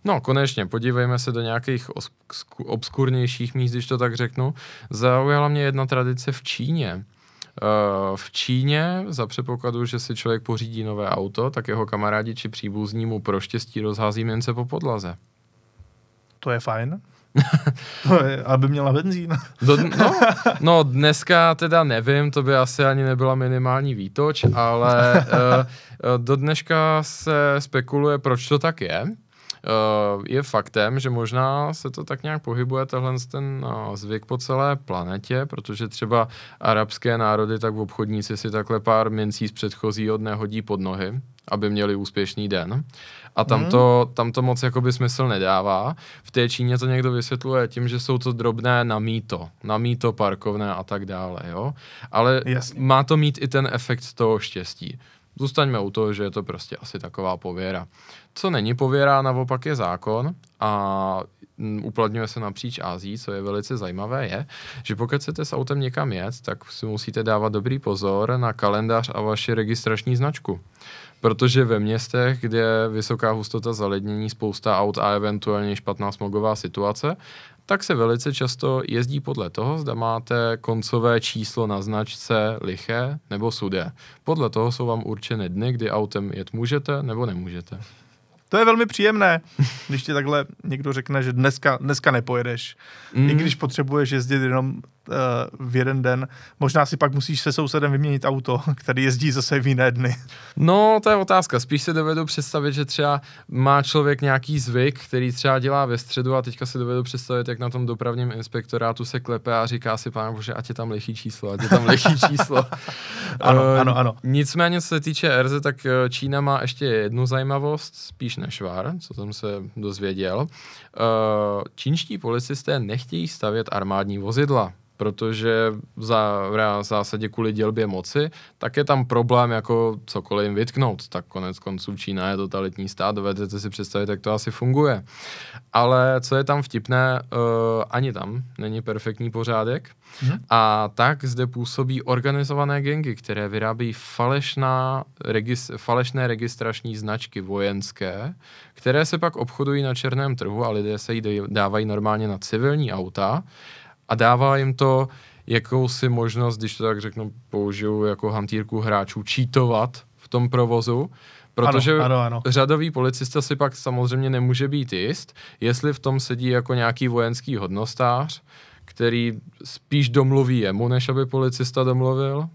[SPEAKER 2] No, konečně, podívejme se do nějakých obskurnějších míst, když to tak řeknu. Zaujala mě jedna tradice v Číně. Uh, v Číně, za předpokladu, že si člověk pořídí nové auto, tak jeho kamarádi či příbuzní mu pro štěstí rozhází mince po podlaze
[SPEAKER 1] to je fajn. <laughs> to je, aby měla benzín.
[SPEAKER 2] Do, no, <laughs> no, dneska teda nevím, to by asi ani nebyla minimální výtoč, ale uh, <laughs> do dneška se spekuluje, proč to tak je. Uh, je faktem, že možná se to tak nějak pohybuje tenhle ten uh, zvyk po celé planetě, protože třeba arabské národy, tak v obchodníci si takhle pár mincí z předchozího dne hodí pod nohy, aby měli úspěšný den. A tam, mm. to, tam to moc jakoby smysl nedává. V té Číně to někdo vysvětluje tím, že jsou to drobné na míto, na míto parkovné a tak dále, jo. Ale Jasně. má to mít i ten efekt toho štěstí. Zůstaňme u toho, že je to prostě asi taková pověra. Co není pověra, naopak je zákon a uplatňuje se napříč Ází, co je velice zajímavé, je, že pokud chcete s autem někam jet, tak si musíte dávat dobrý pozor na kalendář a vaši registrační značku. Protože ve městech, kde je vysoká hustota zalednění, spousta aut a eventuálně špatná smogová situace, tak se velice často jezdí podle toho, zda máte koncové číslo na značce liché nebo sudé. Podle toho jsou vám určeny dny, kdy autem jet můžete nebo nemůžete.
[SPEAKER 1] To je velmi příjemné, když ti takhle někdo řekne, že dneska, dneska nepojedeš. Mm. I když potřebuješ jezdit jenom v jeden den. Možná si pak musíš se sousedem vyměnit auto, <laughs> který jezdí zase v jiné dny.
[SPEAKER 2] No, to je otázka. Spíš si dovedu představit, že třeba má člověk nějaký zvyk, který třeba dělá ve středu a teďka si dovedu představit, jak na tom dopravním inspektorátu se klepe a říká si, pane bože, ať je tam lichý číslo, ať je tam lichý <laughs> číslo.
[SPEAKER 1] ano, uh, ano, ano.
[SPEAKER 2] Nicméně, co se týče RZ, tak eh, Čína má ještě jednu zajímavost, spíš než VAR, co jsem se dozvěděl. Uh, čínští policisté nechtějí stavět armádní vozidla protože za, v zásadě kvůli dělbě moci, tak je tam problém jako cokoliv jim vytknout. Tak konec konců Čína je totalitní stát, dovedete si představit, jak to asi funguje. Ale co je tam vtipné, uh, ani tam není perfektní pořádek. Hmm. A tak zde působí organizované gengy, které vyrábí falešná, regis, falešné registrační značky vojenské, které se pak obchodují na černém trhu a lidé se jí dávají normálně na civilní auta a dává jim to jakousi možnost, když to tak řeknu, použiju jako hantýrku hráčů, čítovat v tom provozu, protože ano, ano, ano. řadový policista si pak samozřejmě nemůže být jist, jestli v tom sedí jako nějaký vojenský hodnostář, který spíš domluví jemu, než aby policista domluvil,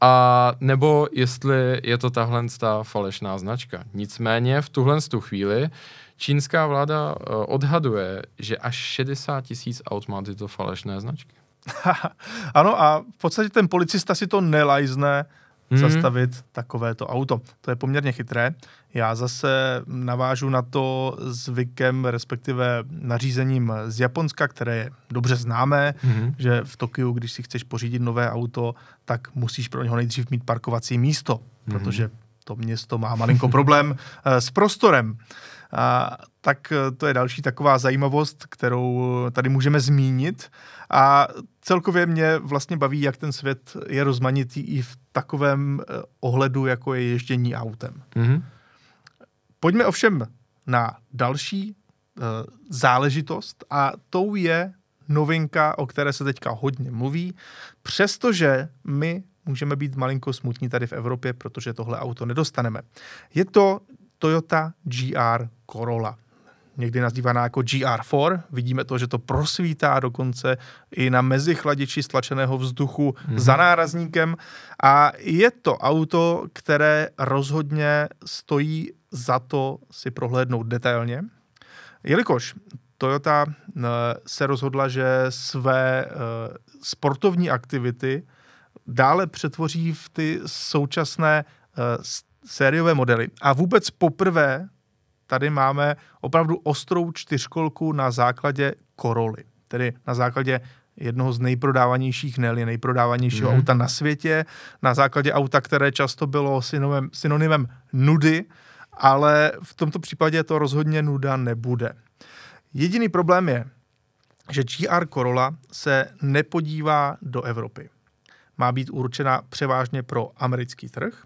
[SPEAKER 2] a nebo jestli je to tahle ta falešná značka. Nicméně v tuhle tu chvíli čínská vláda uh, odhaduje, že až 60 tisíc aut má tyto falešné značky. <laughs>
[SPEAKER 1] ano a v podstatě ten policista si to nelajzne mm-hmm. zastavit takovéto auto. To je poměrně chytré. Já zase navážu na to zvykem, respektive nařízením z Japonska, které je dobře známé, mm-hmm. že v Tokiu, když si chceš pořídit nové auto, tak musíš pro něho nejdřív mít parkovací místo, mm-hmm. protože to město má malinko problém eh, s prostorem. A, tak eh, to je další taková zajímavost, kterou tady můžeme zmínit. A celkově mě vlastně baví, jak ten svět je rozmanitý i v takovém eh, ohledu, jako je ježdění autem. Mm-hmm. Pojďme ovšem na další uh, záležitost a tou je novinka, o které se teďka hodně mluví, přestože my můžeme být malinko smutní tady v Evropě, protože tohle auto nedostaneme. Je to Toyota GR Corolla někdy nazývaná jako GR4. Vidíme to, že to prosvítá dokonce i na mezichladiči stlačeného vzduchu mm-hmm. za nárazníkem. A je to auto, které rozhodně stojí za to si prohlédnout detailně, jelikož Toyota eh, se rozhodla, že své eh, sportovní aktivity dále přetvoří v ty současné eh, sériové modely. A vůbec poprvé tady máme opravdu ostrou čtyřkolku na základě Coroly, tedy na základě jednoho z nejprodávanějších, ne nejprodávanějšího mm. auta na světě, na základě auta, které často bylo synonymem, synonymem nudy, ale v tomto případě to rozhodně nuda nebude. Jediný problém je, že GR Corolla se nepodívá do Evropy. Má být určena převážně pro americký trh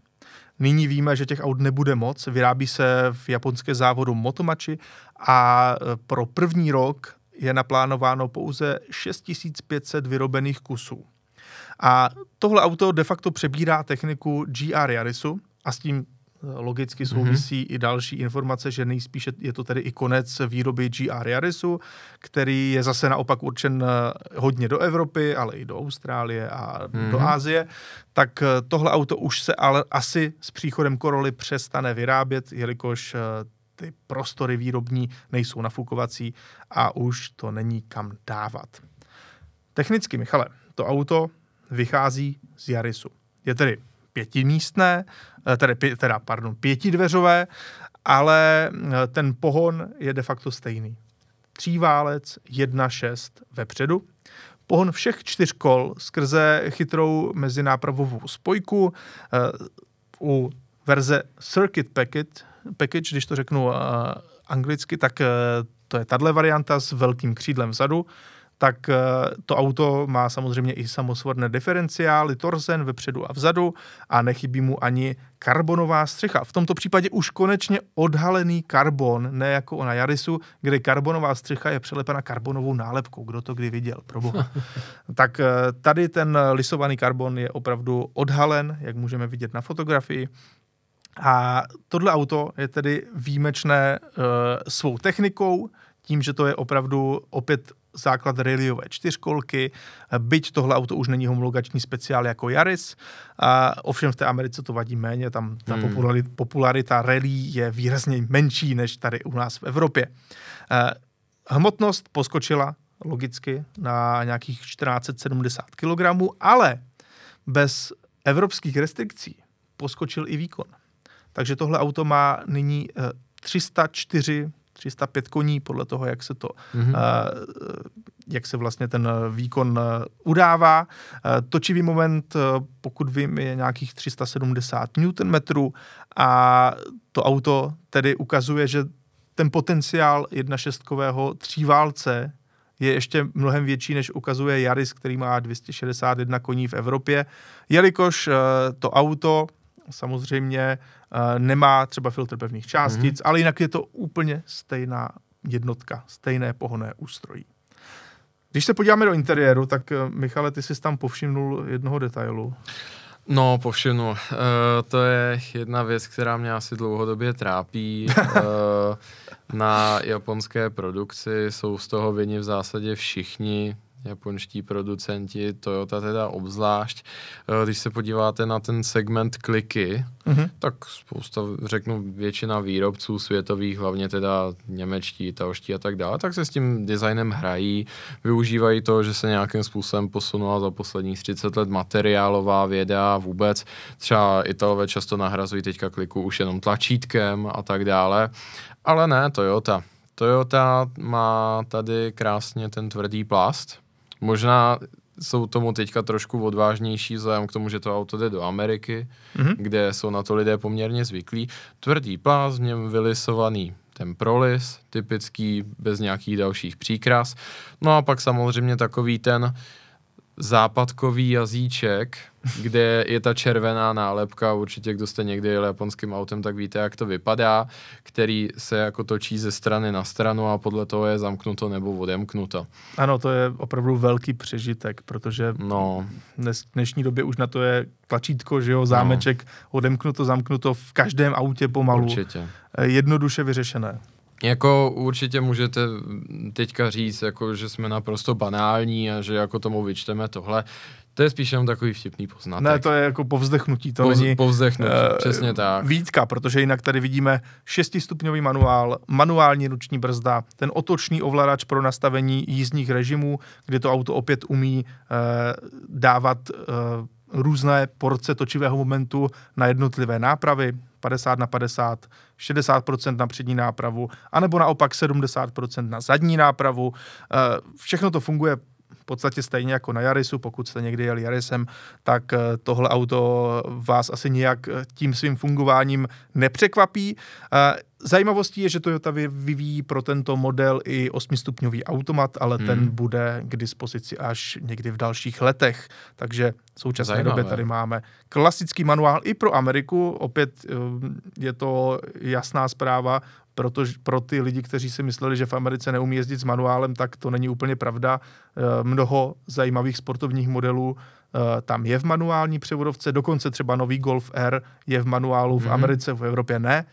[SPEAKER 1] Nyní víme, že těch aut nebude moc. Vyrábí se v japonské závodu Motomachi a e, pro první rok je naplánováno pouze 6500 vyrobených kusů. A tohle auto de facto přebírá techniku GR Yarisu a s tím logicky mhm. souvisí mm-hmm. i další informace, že nejspíše je to tedy i konec výroby GR Yarisu, který je zase naopak určen eh, hodně do Evropy, ale i do Austrálie a mm-hmm. do mhm. Ázie. Tak eh, tohle auto už se ale asi s příchodem Coroly přestane vyrábět, jelikož eh, ty prostory výrobní nejsou nafukovací a už to není kam dávat. Technicky, Michale, to auto vychází z Yarisu. Je tedy pětimístné, tedy, teda, pardon, pětidveřové, ale eh, ten pohon je de facto stejný. Tříválec 1.6 vepředu, pohon všech čtyř kol skrze chytrou mezinápravovou spojku, eh, u verze Circuit Package, package když to řeknu anglicky, tak to je tahle varianta s velkým křídlem vzadu, tak eh, to auto má samozřejmě i samosvorné diferenciály, torzen vepředu a vzadu a nechybí mu ani karbonová střecha. V tomto případě už konečně odhalený karbon, ne jako na Jarisu, kde karbonová střecha je přelepena karbonovou nálepkou. Kdo to kdy viděl, proboha. <laughs> tak eh, tady ten lisovaný karbon je opravdu odhalen, jak můžeme vidět na fotografii. A tohle auto je tedy výjimečné uh, svou technikou, tím, že to je opravdu opět základ rallyové čtyřkolky, byť tohle auto už není homologační speciál jako Yaris, a ovšem v té Americe to vadí méně, tam ta hmm. popularita, popularita rally je výrazně menší než tady u nás v Evropě. Eh, hmotnost poskočila logicky na nějakých 1470 kg, ale bez evropských restrikcí poskočil i výkon. Takže tohle auto má nyní 304 305 koní, podle toho, jak se to, mm-hmm. uh, jak se vlastně ten výkon uh, udává. Uh, točivý moment, uh, pokud vím, je nějakých 370 Nm a to auto tedy ukazuje, že ten potenciál 1.6 tříválce je ještě mnohem větší, než ukazuje Yaris, který má 261 koní v Evropě, jelikož uh, to auto samozřejmě uh, nemá třeba filtr pevných částic, mm-hmm. ale jinak je to úplně stejná jednotka, stejné pohonné ústrojí. Když se podíváme do interiéru, tak uh, Michale, ty jsi tam povšimnul jednoho detailu.
[SPEAKER 2] No, povšimnu. Uh, to je jedna věc, která mě asi dlouhodobě trápí. Uh, <laughs> na japonské produkci jsou z toho vyni v zásadě všichni japonští producenti, Toyota teda obzvlášť. Eh, když se podíváte na ten segment kliky, mm-hmm. tak spousta, řeknu, většina výrobců světových, hlavně teda němečtí, italští a tak dále, tak se s tím designem hrají, využívají to, že se nějakým způsobem posunula za posledních 30 let materiálová věda vůbec. Třeba Italové často nahrazují teďka kliku už jenom tlačítkem a tak dále, ale ne, Toyota. Toyota má tady krásně ten tvrdý plast, Možná jsou tomu teďka trošku odvážnější vzhledem k tomu, že to auto jde do Ameriky, mm-hmm. kde jsou na to lidé poměrně zvyklí. Tvrdý plás, v něm vylisovaný ten prolis, typický, bez nějakých dalších příkras. No a pak samozřejmě takový ten západkový jazyček, kde je ta červená nálepka, určitě kdo jste někdy jel japonským autem, tak víte, jak to vypadá, který se jako točí ze strany na stranu a podle toho je zamknuto nebo odemknuto.
[SPEAKER 1] Ano, to je opravdu velký přežitek, protože no. dnes, v dnešní době už na to je tlačítko, že jo, zámeček, no. odemknuto, zamknuto v každém autě pomalu.
[SPEAKER 2] Určitě.
[SPEAKER 1] Jednoduše vyřešené.
[SPEAKER 2] Jako určitě můžete teďka říct, jako, že jsme naprosto banální a že jako tomu vyčteme tohle. To je spíš jenom takový vtipný poznatek.
[SPEAKER 1] Ne, to je jako povzdechnutí, to
[SPEAKER 2] Povz,
[SPEAKER 1] není
[SPEAKER 2] povzdechnutí, uh, přesně tak.
[SPEAKER 1] Výtka, protože jinak tady vidíme šestistupňový manuál, manuální ruční brzda, ten otočný ovladač pro nastavení jízdních režimů, kde to auto opět umí uh, dávat uh, různé porce točivého momentu na jednotlivé nápravy, 50 na 50, 60% na přední nápravu, anebo naopak 70% na zadní nápravu. Všechno to funguje podstatě stejně jako na Jarisu, pokud jste někdy jeli Jarisem, tak eh, tohle auto vás asi nijak eh, tím svým fungováním nepřekvapí. Eh, zajímavostí je, že Toyota vyvíjí pro tento model i 8-stupňový automat, ale hmm. ten bude k dispozici až někdy v dalších letech. Takže v současné Zajímavé. době tady máme klasický manuál i pro Ameriku. Opět je to jasná zpráva, protože pro ty lidi, kteří si mysleli, že v Americe neumí jezdit s manuálem, tak to není úplně pravda. Eh, mnoho zajímavých sportovních modelů eh, tam je v manuální převodovce, dokonce třeba nový Golf R je v manuálu, v mhm. Americe, v Evropě ne.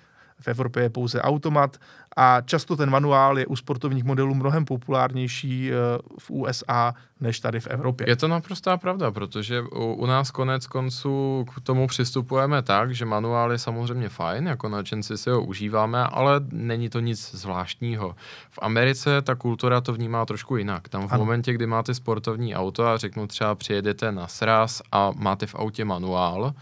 [SPEAKER 1] V Evropě je pouze automat a často ten manuál je u sportovních modelů mnohem populárnější eh, v USA než tady v Evropě.
[SPEAKER 2] Je to naprostá pravda, protože u, u nás konec konců k tomu přistupujeme tak, že manuál je samozřejmě fajn, jako nadšenci si ho užíváme, ale není to nic zvláštního. V Americe ta kultura to vnímá trošku jinak. Tam v ano. momentě, kdy máte sportovní auto a řeknu třeba přijedete na sraz a máte v autě manuál,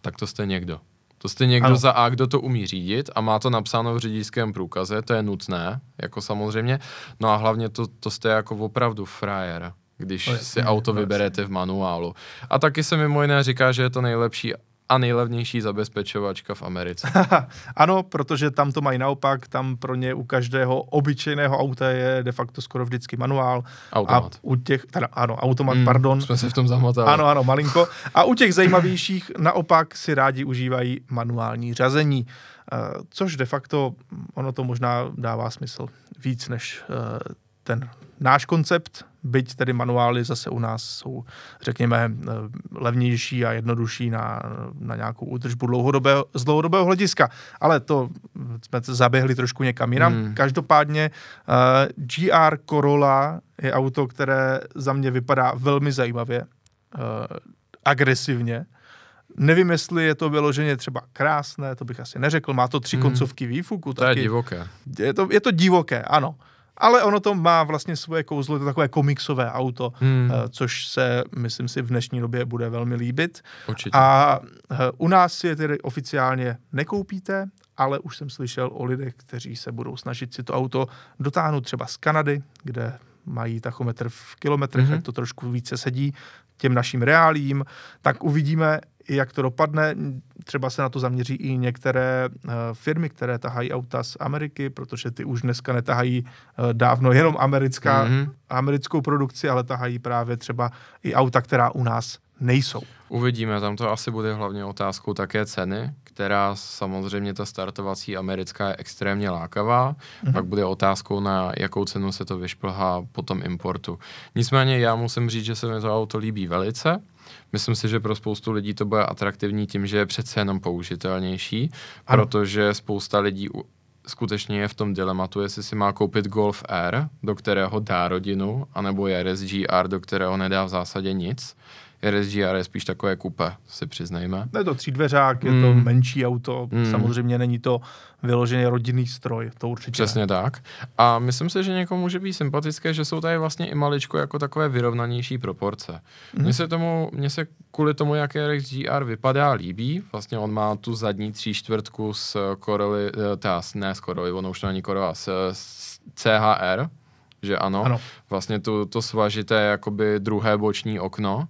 [SPEAKER 2] tak to jste někdo. To jste někdo ano. za A, kdo to umí řídit a má to napsáno v řidičském průkaze, to je nutné, jako samozřejmě. No a hlavně to, to jste jako opravdu frajer, když si auto vyberete v manuálu. A taky se mimo jiné říká, že je to nejlepší a nejlevnější zabezpečovačka v Americe. <laughs>
[SPEAKER 1] ano, protože tam to mají naopak, tam pro ně u každého obyčejného auta je de facto skoro vždycky manuál.
[SPEAKER 2] Automat.
[SPEAKER 1] A u těch, teda, ano, automat, mm, pardon.
[SPEAKER 2] Jsme se v tom zamotali.
[SPEAKER 1] Ano, ano, malinko. A u těch zajímavějších naopak si rádi užívají manuální řazení. Uh, což de facto, ono to možná dává smysl víc než uh, ten náš koncept, byť tedy manuály zase u nás jsou, řekněme, eh, levnější a jednodušší na, na nějakou údržbu dlouhodobého, z dlouhodobého hlediska. Ale to jsme zaběhli trošku někam jinam. Hmm. Každopádně uh, eh, GR Corolla je auto, které za mě vypadá velmi zajímavě, uh, agresivně. Nevím, jestli je to vyloženě třeba krásné, to bych asi neřekl. Má to tři hmm. koncovky výfuku.
[SPEAKER 2] To taky. je divoké.
[SPEAKER 1] Je to, je to divoké, ano ale ono to má vlastně svoje kouzlo, je to takové komiksové auto, hmm. Eh, což se, myslím si, v dnešní době bude velmi líbit.
[SPEAKER 2] Určitě.
[SPEAKER 1] A eh, u nás si je tedy oficiálně nekoupíte, ale už jsem slyšel o lidech, kteří se budou snažit si to auto dotáhnout třeba z Kanady, kde mají tachometr v kilometrech, mm-hmm. tak to trošku více sedí těm našim reálím, tak uvidíme, jak to dopadne. Třeba se na to zaměří i některé uh, firmy, které tahají auta z Ameriky, protože ty už dneska netahají uh, dávno jenom americká, mm-hmm. americkou produkci, ale tahají právě třeba i auta, která u nás nejsou.
[SPEAKER 2] Uvidíme, tam to asi bude hlavně otázkou také ceny, která samozřejmě ta startovací americká je extrémně lákavá, mm-hmm. pak bude otázkou, na jakou cenu se to vyšplhá po tom importu. Nicméně já musím říct, že se mi to auto líbí velice. Myslím si, že pro spoustu lidí to bude atraktivní tím, že je přece jenom použitelnější, ano. protože spousta lidí skutečně je v tom dilematu, jestli si má koupit Golf R, do kterého dá rodinu, anebo RSG R, do kterého nedá v zásadě nic. RSGR je spíš takové kupe, si přiznejme.
[SPEAKER 1] Je to třídveřák, je mm. to menší auto, mm. samozřejmě není to vyložený rodinný stroj, to určitě.
[SPEAKER 2] Přesně
[SPEAKER 1] ne.
[SPEAKER 2] tak. A myslím si, že někomu může být sympatické, že jsou tady vlastně i maličko jako takové vyrovnanější proporce. Mm. Mně se tomu, mně se kvůli tomu, jak RSGR vypadá, líbí. Vlastně on má tu zadní tří čtvrtku s Corolla, eh, ta, ne s Corolla, ono už není Corolla, s, s CHR, že ano, ano. vlastně to, to svažité jakoby druhé boční okno,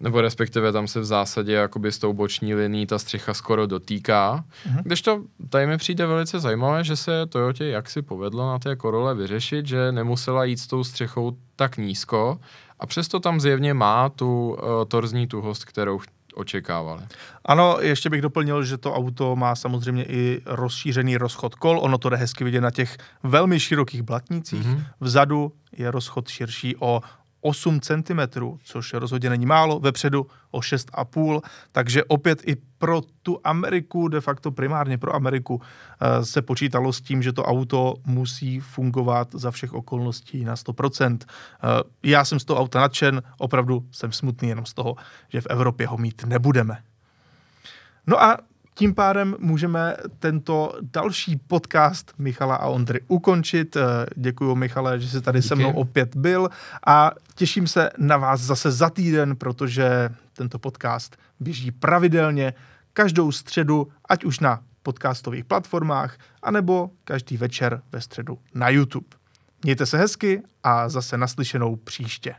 [SPEAKER 2] nebo respektive tam se v zásadě jakoby s tou boční linií ta střecha skoro dotýká. Mm-hmm. Když to tady mi přijde velice zajímavé, že se Toyotě jak si povedlo na té Korole vyřešit, že nemusela jít s tou střechou tak nízko a přesto tam zjevně má tu uh, torzní tuhost, kterou očekávali.
[SPEAKER 1] Ano, ještě bych doplnil, že to auto má samozřejmě i rozšířený rozchod kol, ono to jde hezky vidět na těch velmi širokých blatnících. Mm-hmm. Vzadu je rozchod širší o 8 cm, což rozhodně není málo, vepředu o 6,5, takže opět i pro tu Ameriku, de facto primárně pro Ameriku, eh, se počítalo s tím, že to auto musí fungovat za všech okolností na 100%. Eh, já jsem z toho auta nadšen, opravdu jsem smutný jenom z toho, že v Evropě ho mít nebudeme. No a tím pádem můžeme tento další podcast Michala a Ondry ukončit. Eh, Děkuji Michale, že jsi tady Díky. se mnou opět byl a těším se na vás zase za týden, protože tento podcast běží pravidelně každou středu, ať už na podcastových platformách, anebo každý večer ve středu na YouTube. Mějte se hezky a zase naslyšenou příště.